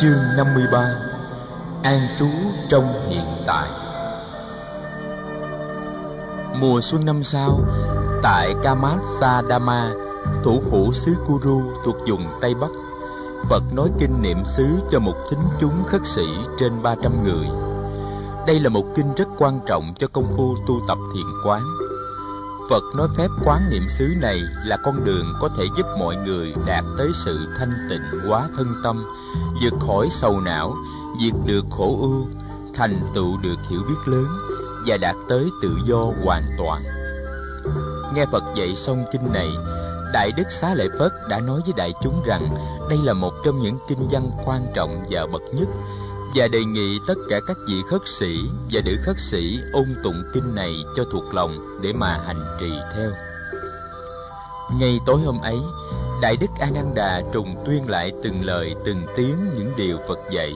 Chương 53 An trú trong hiện tại Mùa xuân năm sau, tại Kamasadama, thủ phủ xứ Kuru thuộc vùng Tây Bắc, Phật nói kinh niệm xứ cho một thính chúng khất sĩ trên 300 người. Đây là một kinh rất quan trọng cho công phu tu tập thiền quán. Phật nói phép quán niệm xứ này là con đường có thể giúp mọi người đạt tới sự thanh tịnh quá thân tâm, vượt khỏi sầu não, diệt được khổ ưu, thành tựu được hiểu biết lớn và đạt tới tự do hoàn toàn. Nghe Phật dạy xong kinh này, Đại Đức Xá Lợi Phất đã nói với đại chúng rằng đây là một trong những kinh văn quan trọng và bậc nhất và đề nghị tất cả các vị khất sĩ và nữ khất sĩ ôn tụng kinh này cho thuộc lòng để mà hành trì theo. Ngay tối hôm ấy, Đại Đức A Nan Đà trùng tuyên lại từng lời từng tiếng những điều Phật dạy.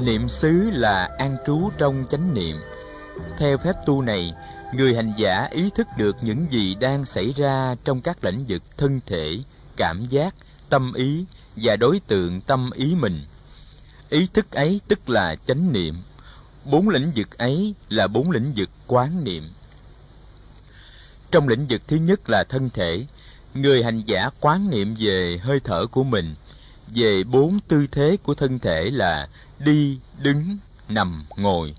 Niệm xứ là an trú trong chánh niệm. Theo phép tu này, người hành giả ý thức được những gì đang xảy ra trong các lĩnh vực thân thể, cảm giác, tâm ý và đối tượng tâm ý mình – ý thức ấy tức là chánh niệm bốn lĩnh vực ấy là bốn lĩnh vực quán niệm trong lĩnh vực thứ nhất là thân thể người hành giả quán niệm về hơi thở của mình về bốn tư thế của thân thể là đi đứng nằm ngồi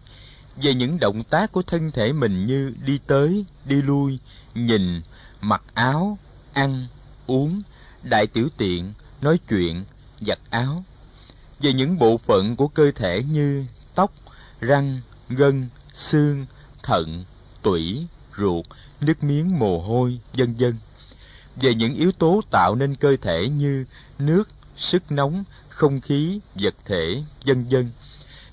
về những động tác của thân thể mình như đi tới đi lui nhìn mặc áo ăn uống đại tiểu tiện nói chuyện giặt áo về những bộ phận của cơ thể như tóc, răng, gân, xương, thận, tủy, ruột, nước miếng mồ hôi, vân vân. Về những yếu tố tạo nên cơ thể như nước, sức nóng, không khí, vật thể, vân vân.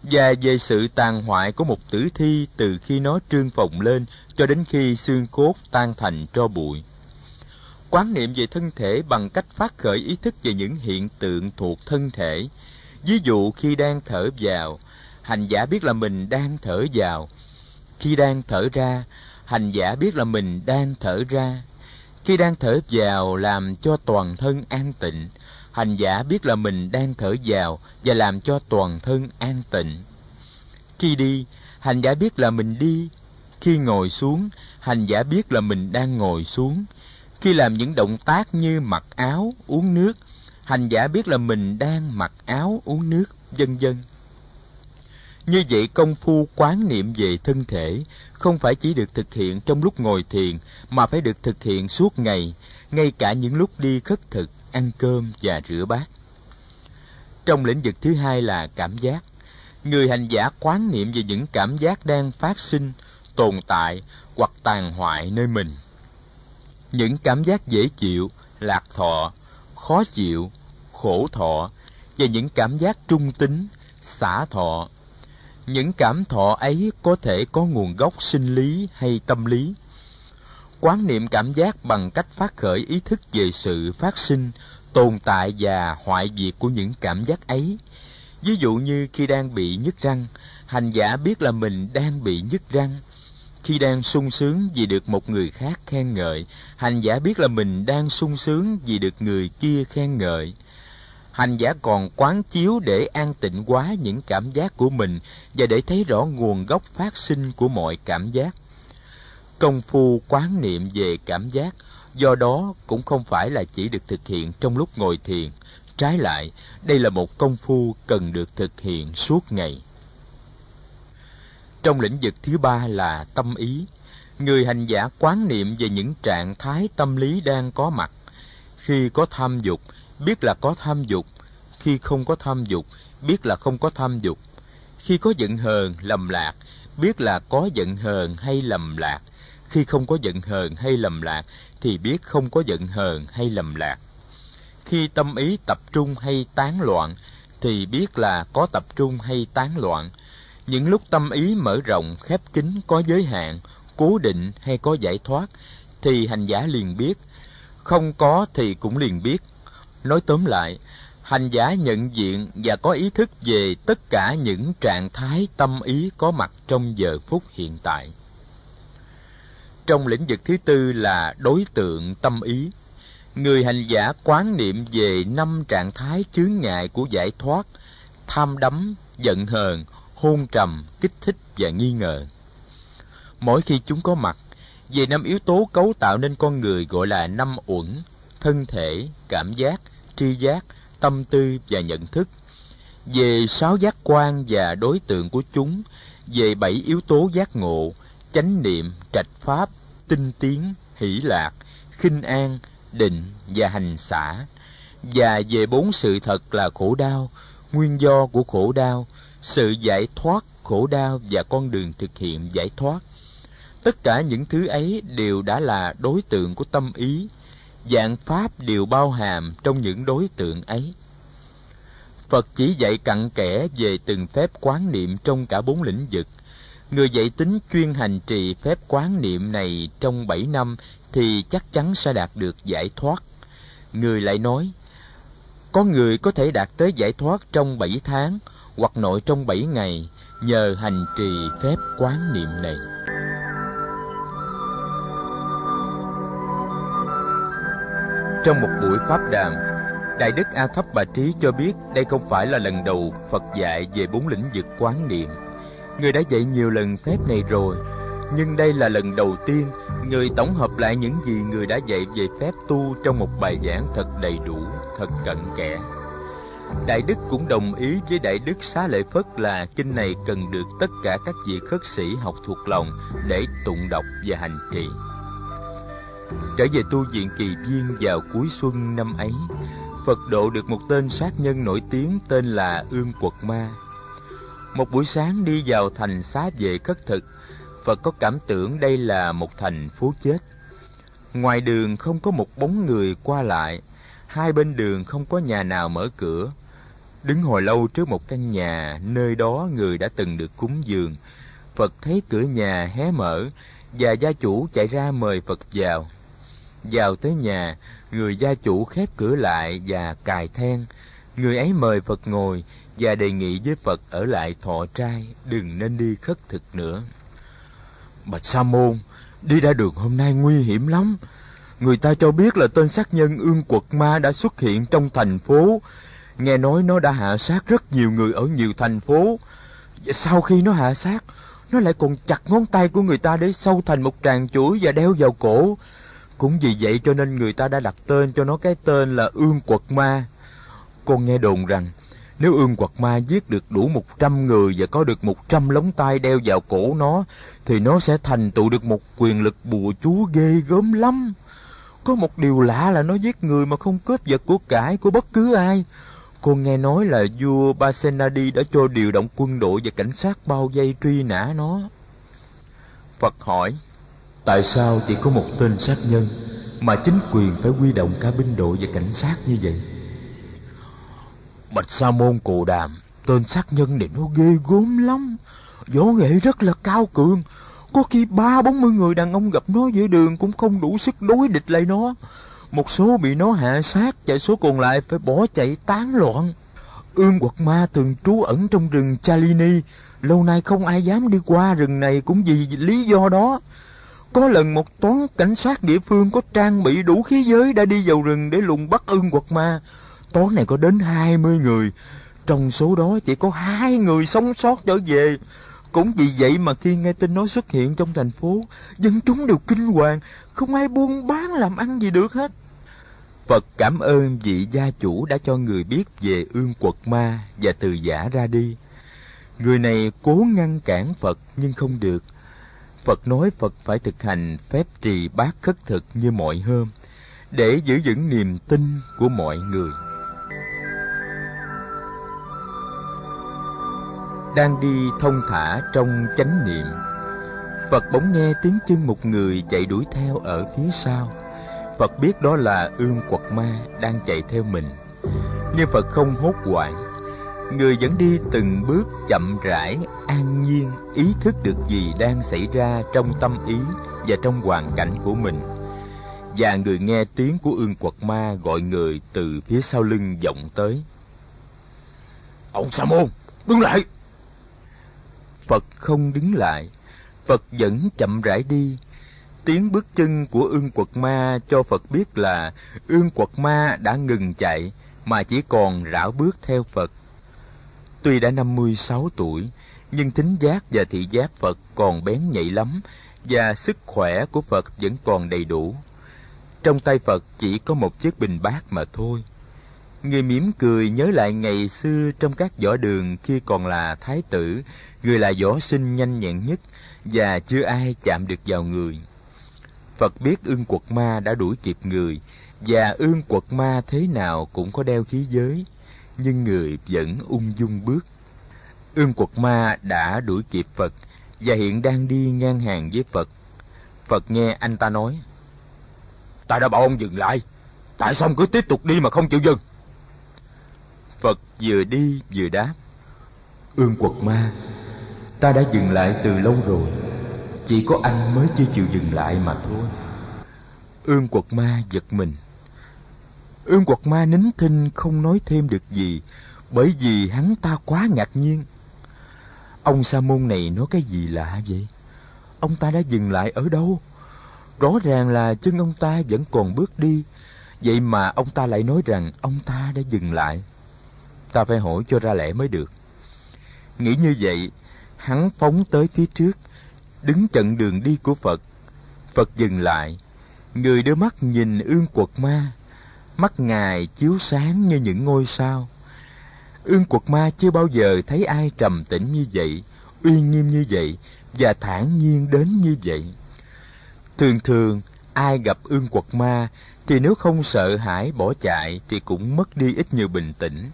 Và về sự tàn hoại của một tử thi từ khi nó trương phồng lên cho đến khi xương cốt tan thành tro bụi. Quán niệm về thân thể bằng cách phát khởi ý thức về những hiện tượng thuộc thân thể, Ví dụ khi đang thở vào, hành giả biết là mình đang thở vào. Khi đang thở ra, hành giả biết là mình đang thở ra. Khi đang thở vào làm cho toàn thân an tịnh, hành giả biết là mình đang thở vào và làm cho toàn thân an tịnh. Khi đi, hành giả biết là mình đi. Khi ngồi xuống, hành giả biết là mình đang ngồi xuống. Khi làm những động tác như mặc áo, uống nước, hành giả biết là mình đang mặc áo uống nước vân vân như vậy công phu quán niệm về thân thể không phải chỉ được thực hiện trong lúc ngồi thiền, mà phải được thực hiện suốt ngày, ngay cả những lúc đi khất thực, ăn cơm và rửa bát. Trong lĩnh vực thứ hai là cảm giác. Người hành giả quán niệm về những cảm giác đang phát sinh, tồn tại hoặc tàn hoại nơi mình. Những cảm giác dễ chịu, lạc thọ, khó chịu, khổ thọ và những cảm giác trung tính, xả thọ những cảm thọ ấy có thể có nguồn gốc sinh lý hay tâm lý. Quán niệm cảm giác bằng cách phát khởi ý thức về sự phát sinh, tồn tại và hoại diệt của những cảm giác ấy. Ví dụ như khi đang bị nhức răng, hành giả biết là mình đang bị nhức răng. Khi đang sung sướng vì được một người khác khen ngợi, hành giả biết là mình đang sung sướng vì được người kia khen ngợi hành giả còn quán chiếu để an tịnh hóa những cảm giác của mình và để thấy rõ nguồn gốc phát sinh của mọi cảm giác. Công phu quán niệm về cảm giác, do đó cũng không phải là chỉ được thực hiện trong lúc ngồi thiền. Trái lại, đây là một công phu cần được thực hiện suốt ngày. Trong lĩnh vực thứ ba là tâm ý. Người hành giả quán niệm về những trạng thái tâm lý đang có mặt. Khi có tham dục biết là có tham dục. Khi không có tham dục, biết là không có tham dục. Khi có giận hờn, lầm lạc, biết là có giận hờn hay lầm lạc. Khi không có giận hờn hay lầm lạc, thì biết không có giận hờn hay lầm lạc. Khi tâm ý tập trung hay tán loạn, thì biết là có tập trung hay tán loạn. Những lúc tâm ý mở rộng, khép kín, có giới hạn, cố định hay có giải thoát, thì hành giả liền biết. Không có thì cũng liền biết nói tóm lại hành giả nhận diện và có ý thức về tất cả những trạng thái tâm ý có mặt trong giờ phút hiện tại trong lĩnh vực thứ tư là đối tượng tâm ý người hành giả quán niệm về năm trạng thái chướng ngại của giải thoát tham đắm, giận hờn, hôn trầm, kích thích và nghi ngờ. Mỗi khi chúng có mặt, về năm yếu tố cấu tạo nên con người gọi là năm uẩn, thân thể, cảm giác, tri giác, tâm tư và nhận thức. Về sáu giác quan và đối tượng của chúng, về bảy yếu tố giác ngộ, chánh niệm, trạch pháp, tinh tiến, hỷ lạc, khinh an, định và hành xả, và về bốn sự thật là khổ đau, nguyên do của khổ đau, sự giải thoát khổ đau và con đường thực hiện giải thoát. Tất cả những thứ ấy đều đã là đối tượng của tâm ý, dạng pháp đều bao hàm trong những đối tượng ấy. Phật chỉ dạy cặn kẽ về từng phép quán niệm trong cả bốn lĩnh vực. Người dạy tính chuyên hành trì phép quán niệm này trong bảy năm thì chắc chắn sẽ đạt được giải thoát. Người lại nói, có người có thể đạt tới giải thoát trong bảy tháng hoặc nội trong bảy ngày nhờ hành trì phép quán niệm này. Trong một buổi pháp đàm, Đại Đức A Thấp Bà Trí cho biết đây không phải là lần đầu Phật dạy về bốn lĩnh vực quán niệm. Người đã dạy nhiều lần phép này rồi, nhưng đây là lần đầu tiên người tổng hợp lại những gì người đã dạy về phép tu trong một bài giảng thật đầy đủ, thật cận kẽ. Đại Đức cũng đồng ý với Đại Đức Xá Lợi Phất là kinh này cần được tất cả các vị khất sĩ học thuộc lòng để tụng đọc và hành trì. Trở về tu viện kỳ viên vào cuối xuân năm ấy, Phật độ được một tên sát nhân nổi tiếng tên là Ương Quật Ma. Một buổi sáng đi vào thành xá vệ cất thực, Phật có cảm tưởng đây là một thành phố chết. Ngoài đường không có một bóng người qua lại, hai bên đường không có nhà nào mở cửa. Đứng hồi lâu trước một căn nhà, nơi đó người đã từng được cúng dường. Phật thấy cửa nhà hé mở, và gia chủ chạy ra mời Phật vào. Vào tới nhà, người gia chủ khép cửa lại và cài then. Người ấy mời Phật ngồi và đề nghị với Phật ở lại thọ trai, đừng nên đi khất thực nữa. Bạch Sa Môn, đi ra đường hôm nay nguy hiểm lắm. Người ta cho biết là tên sát nhân ương quật ma đã xuất hiện trong thành phố. Nghe nói nó đã hạ sát rất nhiều người ở nhiều thành phố. Sau khi nó hạ sát, nó lại còn chặt ngón tay của người ta để sâu thành một tràng chuỗi và đeo vào cổ. Cũng vì vậy cho nên người ta đã đặt tên cho nó cái tên là ương quật ma. Con nghe đồn rằng nếu ương quật ma giết được đủ một trăm người và có được một trăm lóng tay đeo vào cổ nó, thì nó sẽ thành tựu được một quyền lực bùa chú ghê gớm lắm. Có một điều lạ là nó giết người mà không cướp vật của cải của bất cứ ai. Con nghe nói là vua Basenadi đã cho điều động quân đội và cảnh sát bao vây truy nã nó. Phật hỏi, tại sao chỉ có một tên sát nhân mà chính quyền phải huy động cả binh đội và cảnh sát như vậy? Bạch Sa Môn Cù Đàm, tên sát nhân này nó ghê gớm lắm. Võ nghệ rất là cao cường. Có khi ba bốn mươi người đàn ông gặp nó giữa đường cũng không đủ sức đối địch lại nó. Một số bị nó hạ sát và số còn lại phải bỏ chạy tán loạn. Ương quật ma thường trú ẩn trong rừng Chalini. Lâu nay không ai dám đi qua rừng này cũng vì lý do đó. Có lần một toán cảnh sát địa phương có trang bị đủ khí giới đã đi vào rừng để lùng bắt ương quật ma. Toán này có đến 20 người. Trong số đó chỉ có hai người sống sót trở về. Cũng vì vậy mà khi nghe tin nó xuất hiện trong thành phố, dân chúng đều kinh hoàng, không ai buôn bán làm ăn gì được hết. Phật cảm ơn vị gia chủ đã cho người biết về ương quật ma và từ giả ra đi. Người này cố ngăn cản Phật nhưng không được. Phật nói Phật phải thực hành phép trì bát khất thực như mọi hôm, để giữ vững niềm tin của mọi người. đang đi thông thả trong chánh niệm phật bỗng nghe tiếng chân một người chạy đuổi theo ở phía sau phật biết đó là ương quật ma đang chạy theo mình nhưng phật không hốt hoảng người vẫn đi từng bước chậm rãi an nhiên ý thức được gì đang xảy ra trong tâm ý và trong hoàn cảnh của mình và người nghe tiếng của ương quật ma gọi người từ phía sau lưng vọng tới ông sa môn đứng lại Phật không đứng lại, Phật vẫn chậm rãi đi. Tiếng bước chân của ương quật ma cho Phật biết là ương quật ma đã ngừng chạy mà chỉ còn rảo bước theo Phật. Tuy đã 56 tuổi, nhưng thính giác và thị giác Phật còn bén nhạy lắm và sức khỏe của Phật vẫn còn đầy đủ. Trong tay Phật chỉ có một chiếc bình bát mà thôi. Người mỉm cười nhớ lại ngày xưa trong các võ đường khi còn là thái tử, người là võ sinh nhanh nhẹn nhất và chưa ai chạm được vào người. Phật biết ương quật ma đã đuổi kịp người và ương quật ma thế nào cũng có đeo khí giới, nhưng người vẫn ung dung bước. Ương quật ma đã đuổi kịp Phật và hiện đang đi ngang hàng với Phật. Phật nghe anh ta nói, Ta đã bảo ông dừng lại, tại sao ông cứ tiếp tục đi mà không chịu dừng? Phật vừa đi vừa đáp, Ương quật ma, ta đã dừng lại từ lâu rồi, chỉ có anh mới chưa chịu dừng lại mà thôi. Ương quật ma giật mình. Ương quật ma nín thinh không nói thêm được gì, bởi vì hắn ta quá ngạc nhiên. Ông sa môn này nói cái gì lạ vậy? Ông ta đã dừng lại ở đâu? Rõ ràng là chân ông ta vẫn còn bước đi, vậy mà ông ta lại nói rằng ông ta đã dừng lại. Ta phải hỏi cho ra lẽ mới được. Nghĩ như vậy, hắn phóng tới phía trước, đứng chặn đường đi của Phật. Phật dừng lại, người đưa mắt nhìn ương quật ma, mắt ngài chiếu sáng như những ngôi sao. Ương quật ma chưa bao giờ thấy ai trầm tĩnh như vậy, uy nghiêm như vậy và thản nhiên đến như vậy. Thường thường, ai gặp ương quật ma thì nếu không sợ hãi bỏ chạy thì cũng mất đi ít nhiều bình tĩnh.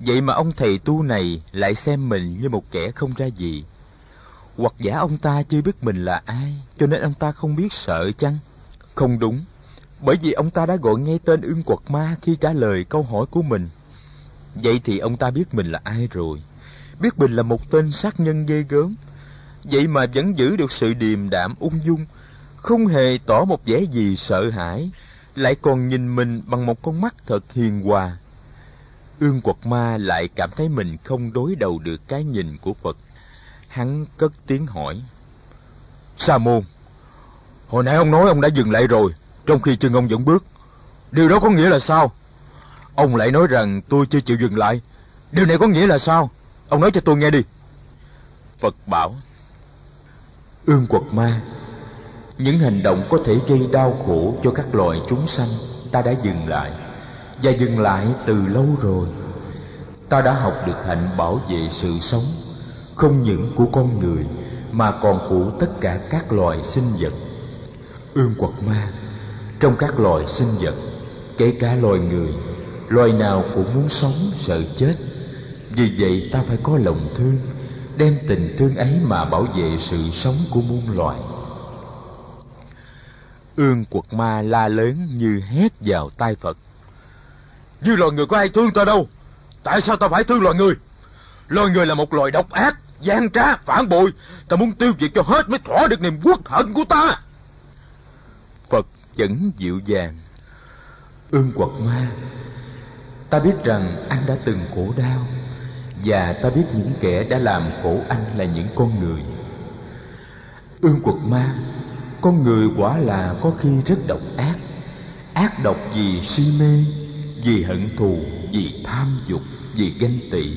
Vậy mà ông thầy tu này lại xem mình như một kẻ không ra gì. Hoặc giả ông ta chưa biết mình là ai, cho nên ông ta không biết sợ chăng? Không đúng, bởi vì ông ta đã gọi ngay tên ương quật ma khi trả lời câu hỏi của mình. Vậy thì ông ta biết mình là ai rồi? Biết mình là một tên sát nhân ghê gớm. Vậy mà vẫn giữ được sự điềm đạm ung dung, không hề tỏ một vẻ gì sợ hãi, lại còn nhìn mình bằng một con mắt thật hiền hòa. Ương quật ma lại cảm thấy mình không đối đầu được cái nhìn của phật. Hắn cất tiếng hỏi. Sa môn, hồi nãy ông nói ông đã dừng lại rồi trong khi chân ông vẫn bước điều đó có nghĩa là sao? Ông lại nói rằng tôi chưa chịu dừng lại. Điều này có nghĩa là sao? Ông nói cho tôi nghe đi. Phật bảo Ương quật ma Những hành động có thể gây đau khổ cho các loài chúng sanh Ta đã dừng lại. Và dừng lại từ lâu rồi. Ta đã học được hạnh bảo vệ sự sống Không những của con người Mà còn của tất cả các loài sinh vật. Ương quật ma trong các loài sinh vật Kể cả loài người Loài nào cũng muốn sống sợ chết. Vì vậy ta phải có lòng thương Đem tình thương ấy mà bảo vệ sự sống của muôn loài. Ương quật ma la lớn như hét vào tai Phật. Như loài người có ai thương ta đâu? Tại sao ta phải thương loài người? Loài người là một loài độc ác gian trá, phản bội. Ta muốn tiêu diệt cho hết mới thỏa được niềm quốc hận của ta. Phật vẫn dịu dàng. Ương quật ma Ta biết rằng anh đã từng khổ đau, và ta biết những kẻ đã làm khổ anh là những con người. Ương quật ma, con người quả là có khi rất độc ác. Ác độc vì si mê, vì hận thù, vì tham dục, vì ganh tị.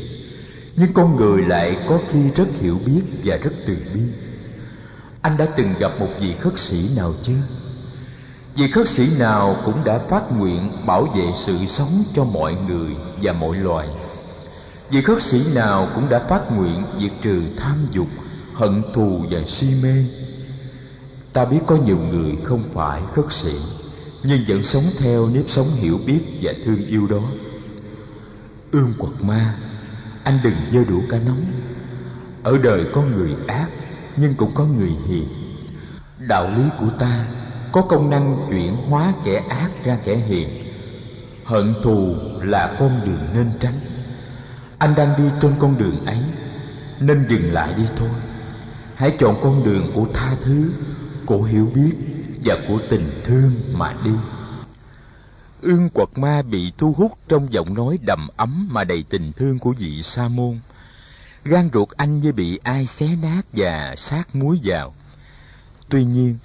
Nhưng con người lại có khi rất hiểu biết và rất từ bi. Anh đã từng gặp một vị khất sĩ nào chưa? Vị khất sĩ nào cũng đã phát nguyện bảo vệ sự sống cho mọi người và mọi loài Vị khất sĩ nào cũng đã phát nguyện diệt trừ tham dục, hận thù và si mê. Ta biết có nhiều người không phải khất sĩ, nhưng vẫn sống theo nếp sống hiểu biết và thương yêu đó. Ương quật ma, anh đừng dơ đủ cá nóng. Ở đời có người ác, nhưng cũng có người hiền. Đạo lý của ta có công năng chuyển hóa kẻ ác ra kẻ hiền. Hận thù là con đường nên tránh. Anh đang đi trên con đường ấy, nên dừng lại đi thôi. Hãy chọn con đường của tha thứ, của hiểu biết và của tình thương mà đi. Ương quật ma bị thu hút trong giọng nói đầm ấm mà đầy tình thương của vị sa môn. Gan ruột anh như bị ai xé nát và sát muối vào. Tuy nhiên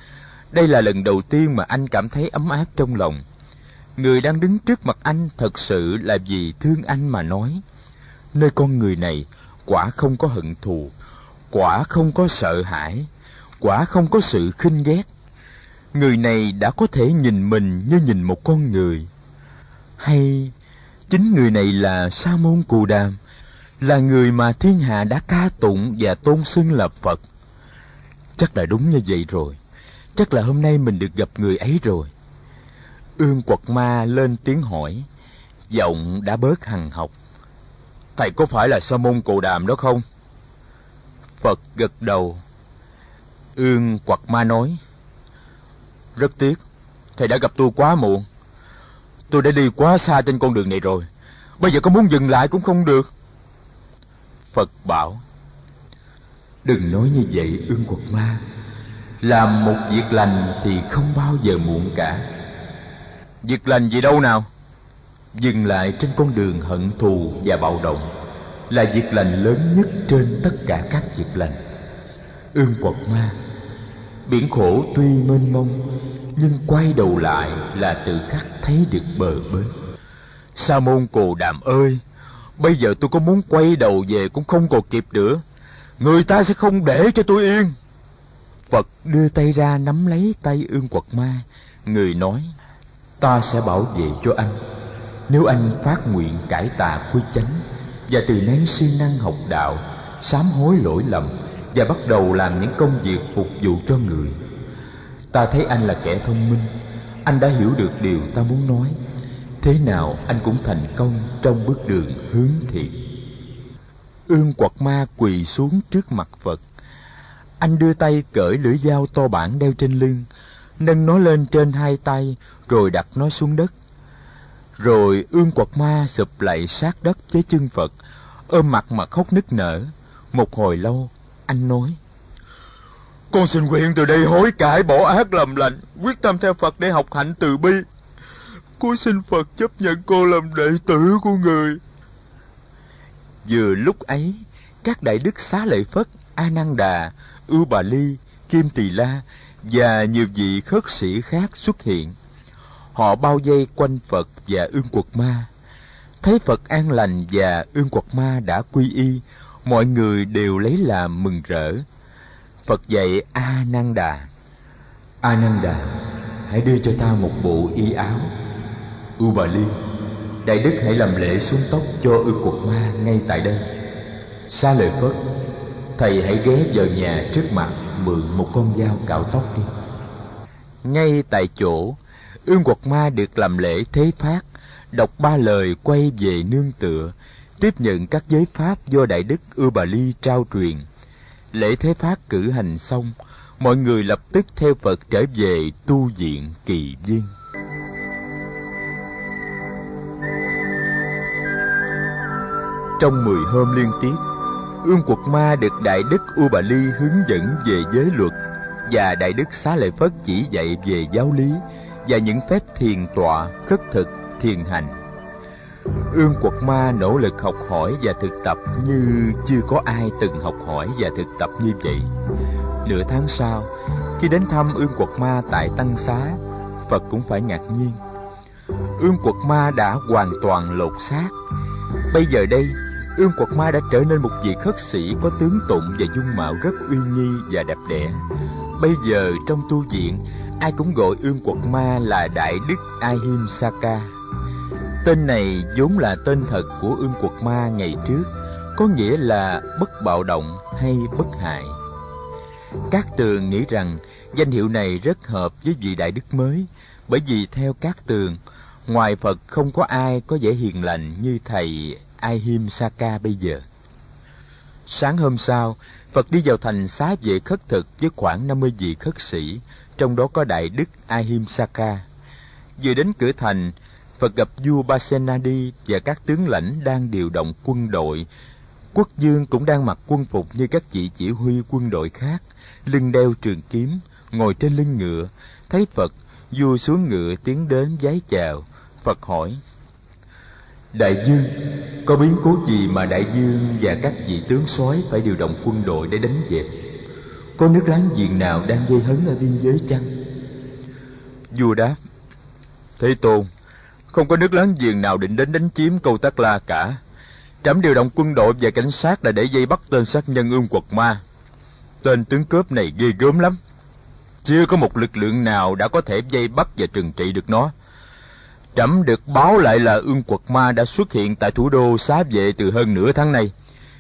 đây là lần đầu tiên mà anh cảm thấy ấm áp trong lòng. Người đang đứng trước mặt anh thật sự là vì thương anh mà nói, nơi con người này quả không có hận thù, quả không có sợ hãi, quả không có sự khinh ghét. Người này đã có thể nhìn mình như nhìn một con người. Hay chính người này là sa môn cù đàm là người mà thiên hạ đã ca tụng và tôn xưng là phật? Chắc là đúng như vậy rồi chắc là hôm nay mình được gặp người ấy rồi. Ương quật ma lên tiếng hỏi, giọng đã bớt hằng học. Thầy có phải là sa môn cù đàm đó không? Phật gật đầu. Ương quật ma nói, rất tiếc, thầy đã gặp tôi quá muộn. Tôi đã đi quá xa trên con đường này rồi. Bây giờ có muốn dừng lại cũng không được. Phật bảo, đừng nói như vậy, ương quật ma làm một việc lành thì không bao giờ muộn cả. Việc lành gì đâu nào? Dừng lại trên con đường hận thù và bạo động là việc lành lớn nhất trên tất cả các việc lành. Ương quật ma, biển khổ tuy mênh mông, nhưng quay đầu lại là tự khắc thấy được bờ bến. Sa môn cồ đàm ơi, bây giờ tôi có muốn quay đầu về cũng không còn kịp nữa. Người ta sẽ không để cho tôi yên phật đưa tay ra nắm lấy tay ương quật ma. Người nói, ta sẽ bảo vệ cho anh. Nếu anh phát nguyện cải tà quy chánh và từ nay siêng năng học đạo, sám hối lỗi lầm và bắt đầu làm những công việc phục vụ cho người, ta thấy anh là kẻ thông minh. Anh đã hiểu được điều ta muốn nói. Thế nào anh cũng thành công trong bước đường hướng thiện. Ương quật ma quỳ xuống trước mặt phật anh đưa tay cởi lưỡi dao to bản đeo trên lưng nâng nó lên trên hai tay rồi đặt nó xuống đất. Rồi ương quật ma sụp lại sát đất với chân phật ôm mặt mà khóc nức nở. Một hồi lâu anh nói con xin nguyện từ đây hối cải bỏ ác làm lành quyết tâm theo phật để học hạnh từ bi. Con xin phật chấp nhận cô làm đệ tử của người. Vừa lúc ấy các đại đức xá lợi phất a nan đà ưu bà ly kim tỳ la và nhiều vị khất sĩ khác xuất hiện. Họ bao vây quanh phật và ương quật ma. Thấy phật an lành và ương quật ma đã quy y mọi người đều lấy làm mừng rỡ. Phật dạy a nan đà a nan đà hãy đưa cho ta một bộ y áo. U bà Ly, đại đức hãy làm lễ xuống tóc cho ương quật ma ngay tại đây. Xa lời phất thầy hãy ghé vào nhà trước mặt mượn một con dao cạo tóc đi. Ngay tại chỗ, ương quật ma được làm lễ thế phát, đọc ba lời quay về nương tựa, tiếp nhận các giới pháp do đại đức Ưu bà ly trao truyền. Lễ thế phát cử hành xong, mọi người lập tức theo phật trở về tu viện kỳ viên. Trong mười hôm liên tiếp ương quật ma được đại đức u bà ly hướng dẫn về giới luật và đại đức xá lợi phất chỉ dạy về giáo lý và những phép thiền tọa, khất thực, thiền hành. Ương quật ma nỗ lực học hỏi và thực tập như chưa có ai từng học hỏi và thực tập như vậy. Nửa tháng sau, khi đến thăm ương quật ma tại tăng xá, phật cũng phải ngạc nhiên. Ương quật ma đã hoàn toàn lột xác. Bây giờ đây ương quật ma đã trở nên một vị khất sĩ có tướng tụng và dung mạo rất uy nghi và đẹp đẽ. Bây giờ, trong tu viện, ai cũng gọi ương quật ma là đại đức ahimsaka tên này vốn là tên thật của ương quật ma ngày trước, có nghĩa là bất bạo động hay bất hại. Các tường nghĩ rằng danh hiệu này rất hợp với vị đại đức mới, bởi vì theo các tường, ngoài phật không có ai có vẻ hiền lành như thầy ahimsaka bây giờ sáng hôm sau phật đi vào thành xá vệ khất thực với khoảng 50 vị khất sĩ trong đó có đại đức ahimsaka vừa đến cửa thành Phật gặp vua Basenadi và các tướng lãnh đang điều động quân đội. Quốc dương cũng đang mặc quân phục như các vị chỉ huy quân đội khác, lưng đeo trường kiếm, ngồi trên lưng ngựa. Thấy Phật, vua xuống ngựa tiến đến vái chào. Phật hỏi, Đại dương, có biến cố gì mà đại dương và các vị tướng soái phải điều động quân đội để đánh dẹp? Có nước láng giềng nào đang gây hấn ở biên giới chăng? Vua đáp, Thế Tôn, không có nước láng giềng nào định đến đánh chiếm câu Tắc La cả. Trẫm điều động quân đội và cảnh sát là để dây bắt tên sát nhân ương quật ma. Tên tướng cướp này ghê gớm lắm. Chưa có một lực lượng nào đã có thể dây bắt và trừng trị được nó. Trẫm được báo lại là ương quật ma đã xuất hiện tại thủ đô xá vệ từ hơn nửa tháng nay.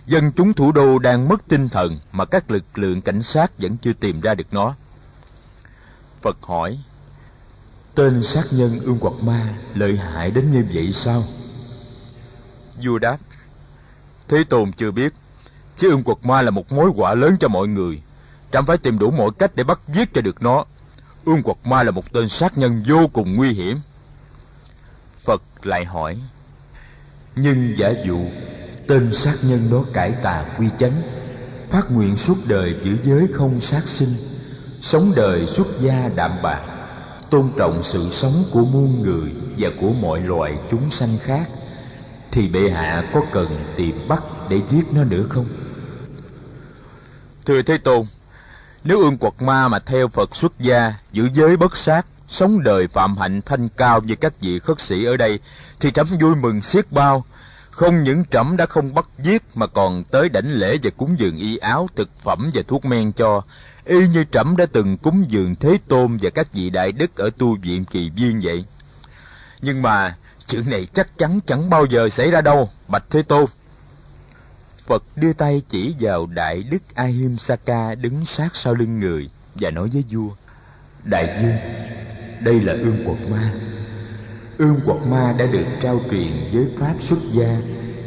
Dân chúng thủ đô đang mất tinh thần mà các lực lượng cảnh sát vẫn chưa tìm ra được nó. Phật hỏi, tên sát nhân ương quật ma lợi hại đến như vậy sao? Vua đáp, Thế Tôn chưa biết, chứ ương quật ma là một mối họa lớn cho mọi người. Trẫm phải tìm đủ mọi cách để bắt giết cho được nó. Ương quật ma là một tên sát nhân vô cùng nguy hiểm. Phật lại hỏi, Nhưng giả dụ tên sát nhân đó cải tà quy chánh, phát nguyện suốt đời giữ giới không sát sinh, sống đời xuất gia đạm bạc, tôn trọng sự sống của muôn người và của mọi loài chúng sanh khác, thì bệ hạ có cần tìm bắt để giết nó nữa không? Thưa Thế Tôn, nếu ương quật ma mà theo Phật xuất gia, giữ giới bất sát, sống đời phạm hạnh thanh cao như các vị khất sĩ ở đây, thì trẫm vui mừng xiết bao. Không những trẫm đã không bắt giết mà còn tới đảnh lễ và cúng dường y áo, thực phẩm và thuốc men cho, y như trẫm đã từng cúng dường Thế Tôn và các vị đại đức ở tu viện kỳ viên vậy. Nhưng mà chuyện này chắc chắn chẳng bao giờ xảy ra đâu, bạch Thế Tôn. Phật đưa tay chỉ vào Đại Đức Ahimsaka đứng sát sau lưng người và nói với vua, Đại vương đây là ương quật ma. Ương quật ma đã được trao truyền với Pháp xuất gia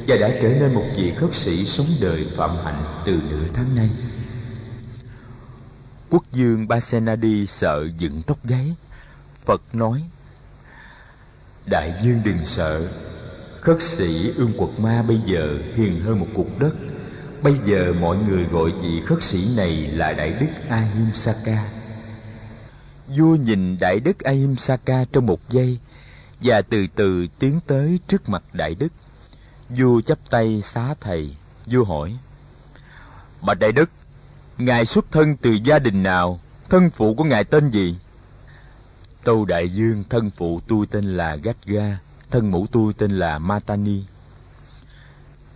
và đã trở nên một vị khất sĩ sống đời phạm hạnh từ nửa tháng nay. Quốc dương Basenadi sợ dựng tóc gáy. Phật nói, Đại dương đừng sợ, Khất sĩ ương quật ma bây giờ hiền hơn một cục đất Bây giờ mọi người gọi vị khất sĩ này là Đại Đức Ahimsaka Vua nhìn Đại Đức Ahimsaka trong một giây Và từ từ tiến tới trước mặt Đại Đức. Vua chắp tay xá thầy, Vua hỏi, Bạch Đại Đức, Ngài xuất thân từ gia đình nào? Thân phụ của Ngài tên gì? Tâu Đại Dương, thân phụ tôi tên là Gátga thân mẫu tôi tên là Matani.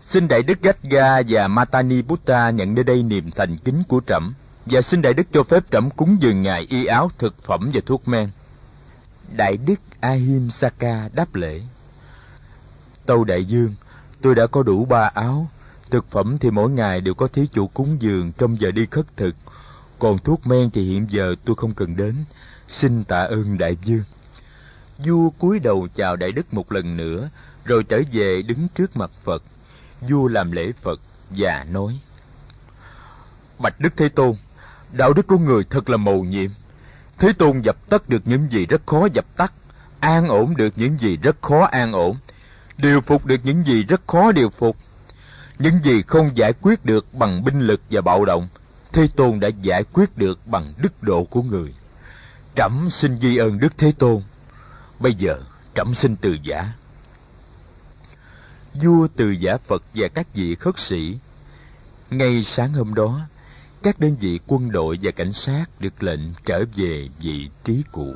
Xin Đại Đức Gátga và Matani Buddha nhận nơi đây niềm thành kính của trẫm và xin Đại Đức cho phép trẫm cúng dường ngài y áo, thực phẩm và thuốc men. Đại Đức Ahimsaka đáp lễ. Tâu Đại Dương, tôi đã có đủ ba áo, thực phẩm thì mỗi ngày đều có thí chủ cúng dường trong giờ đi khất thực, còn thuốc men thì hiện giờ tôi không cần đến. Xin tạ ơn Đại Dương vua cúi đầu chào đại đức một lần nữa rồi trở về đứng trước mặt phật vua làm lễ phật và nói bạch đức thế tôn đạo đức của người thật là mầu nhiệm. Thế tôn dập tắt được những gì rất khó dập tắt, an ổn được những gì rất khó an ổn, điều phục được những gì rất khó điều phục. Những gì không giải quyết được bằng binh lực và bạo động, thế tôn đã giải quyết được bằng đức độ của người. Trẫm xin ghi ơn đức thế tôn. Bây giờ, trẫm xin từ giả. Vua từ giả Phật và các vị khất sĩ, Ngay sáng hôm đó các đơn vị quân đội và cảnh sát được lệnh trở về vị trí cũ.